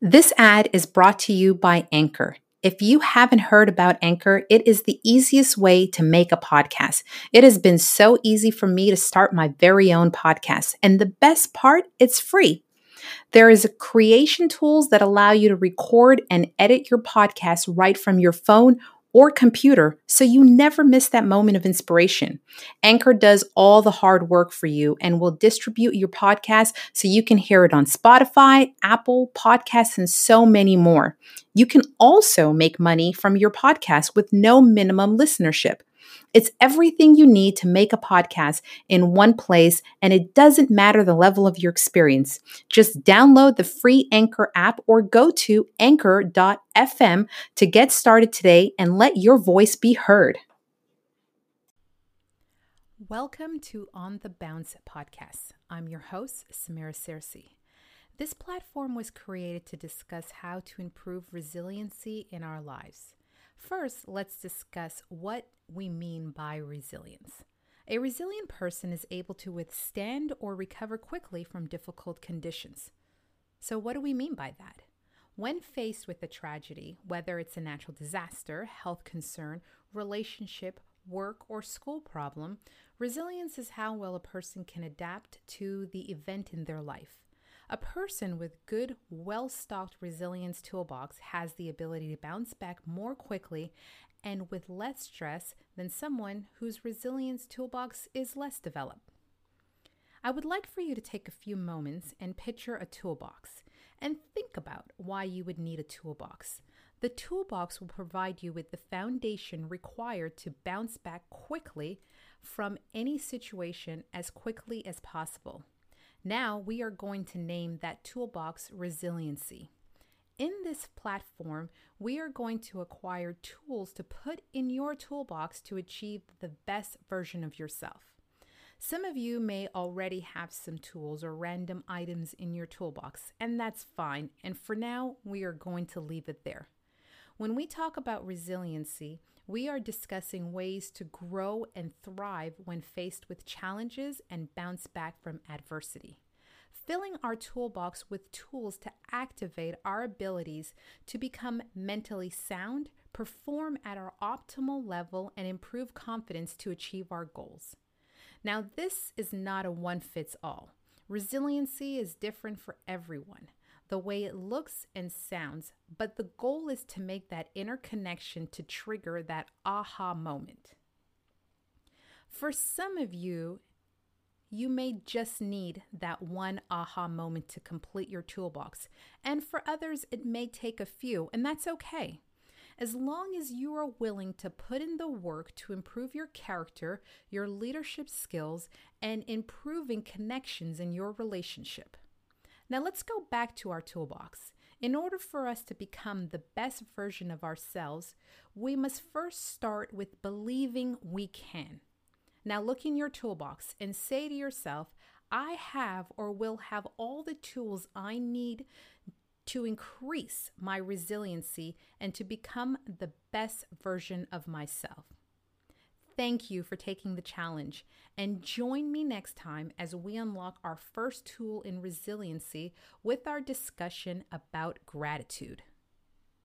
This ad is brought to you by Anchor. If you haven't heard about Anchor, it is the easiest way to make a podcast. It has been so easy for me to start my very own podcast. And the best part, it's free. There is a creation tools that allow you to record and edit your podcast right from your phone or computer so you never miss that moment of inspiration. Anchor does all the hard work for you and will distribute your podcast so you can hear it on Spotify, Apple Podcasts, and so many more. You can also make money from your podcast with no minimum listenership. It's everything you need to make a podcast in one place, and it doesn't matter the level of your experience. Just download the free Anchor app or go to anchor.fm to get started today and let your voice be heard. Welcome to On the Bounce podcast. I'm your host, Samira Searcy. This platform was created to discuss how to improve resiliency in our lives. First, let's discuss what we mean by resilience. A resilient person is able to withstand or recover quickly from difficult conditions. So, what do we mean by that? When faced with a tragedy, whether it's a natural disaster, health concern, relationship, work, or school problem, resilience is how well a person can adapt to the event in their life. A person with good, well stocked resilience toolbox has the ability to bounce back more quickly and with less stress than someone whose resilience toolbox is less developed. I would like for you to take a few moments and picture a toolbox and think about why you would need a toolbox. The toolbox will provide you with the foundation required to bounce back quickly from any situation as quickly as possible. Now we are going to name that toolbox resiliency. In this platform, we are going to acquire tools to put in your toolbox to achieve the best version of yourself. Some of you may already have some tools or random items in your toolbox, and that's fine. And for now, we are going to leave it there. When we talk about resiliency, we are discussing ways to grow and thrive when faced with challenges and bounce back from adversity. Filling our toolbox with tools to activate our abilities to become mentally sound, perform at our optimal level, and improve confidence to achieve our goals. Now, this is not a one fits all. Resiliency is different for everyone the way it looks and sounds, but the goal is to make that inner connection to trigger that aha moment. For some of you, you may just need that one aha moment to complete your toolbox, and for others, it may take a few, and that's okay. As long as you are willing to put in the work to improve your character, your leadership skills, and improving connections in your relationship. Now let's go back to our toolbox. In order for us to become the best version of ourselves, we must first start with believing we can. Now look in your toolbox and say to yourself, I have or will have all the tools I need to increase my resiliency and to become the best version of myself. Thank you for taking the challenge and join me next time as we unlock our first tool in resiliency with our discussion about gratitude.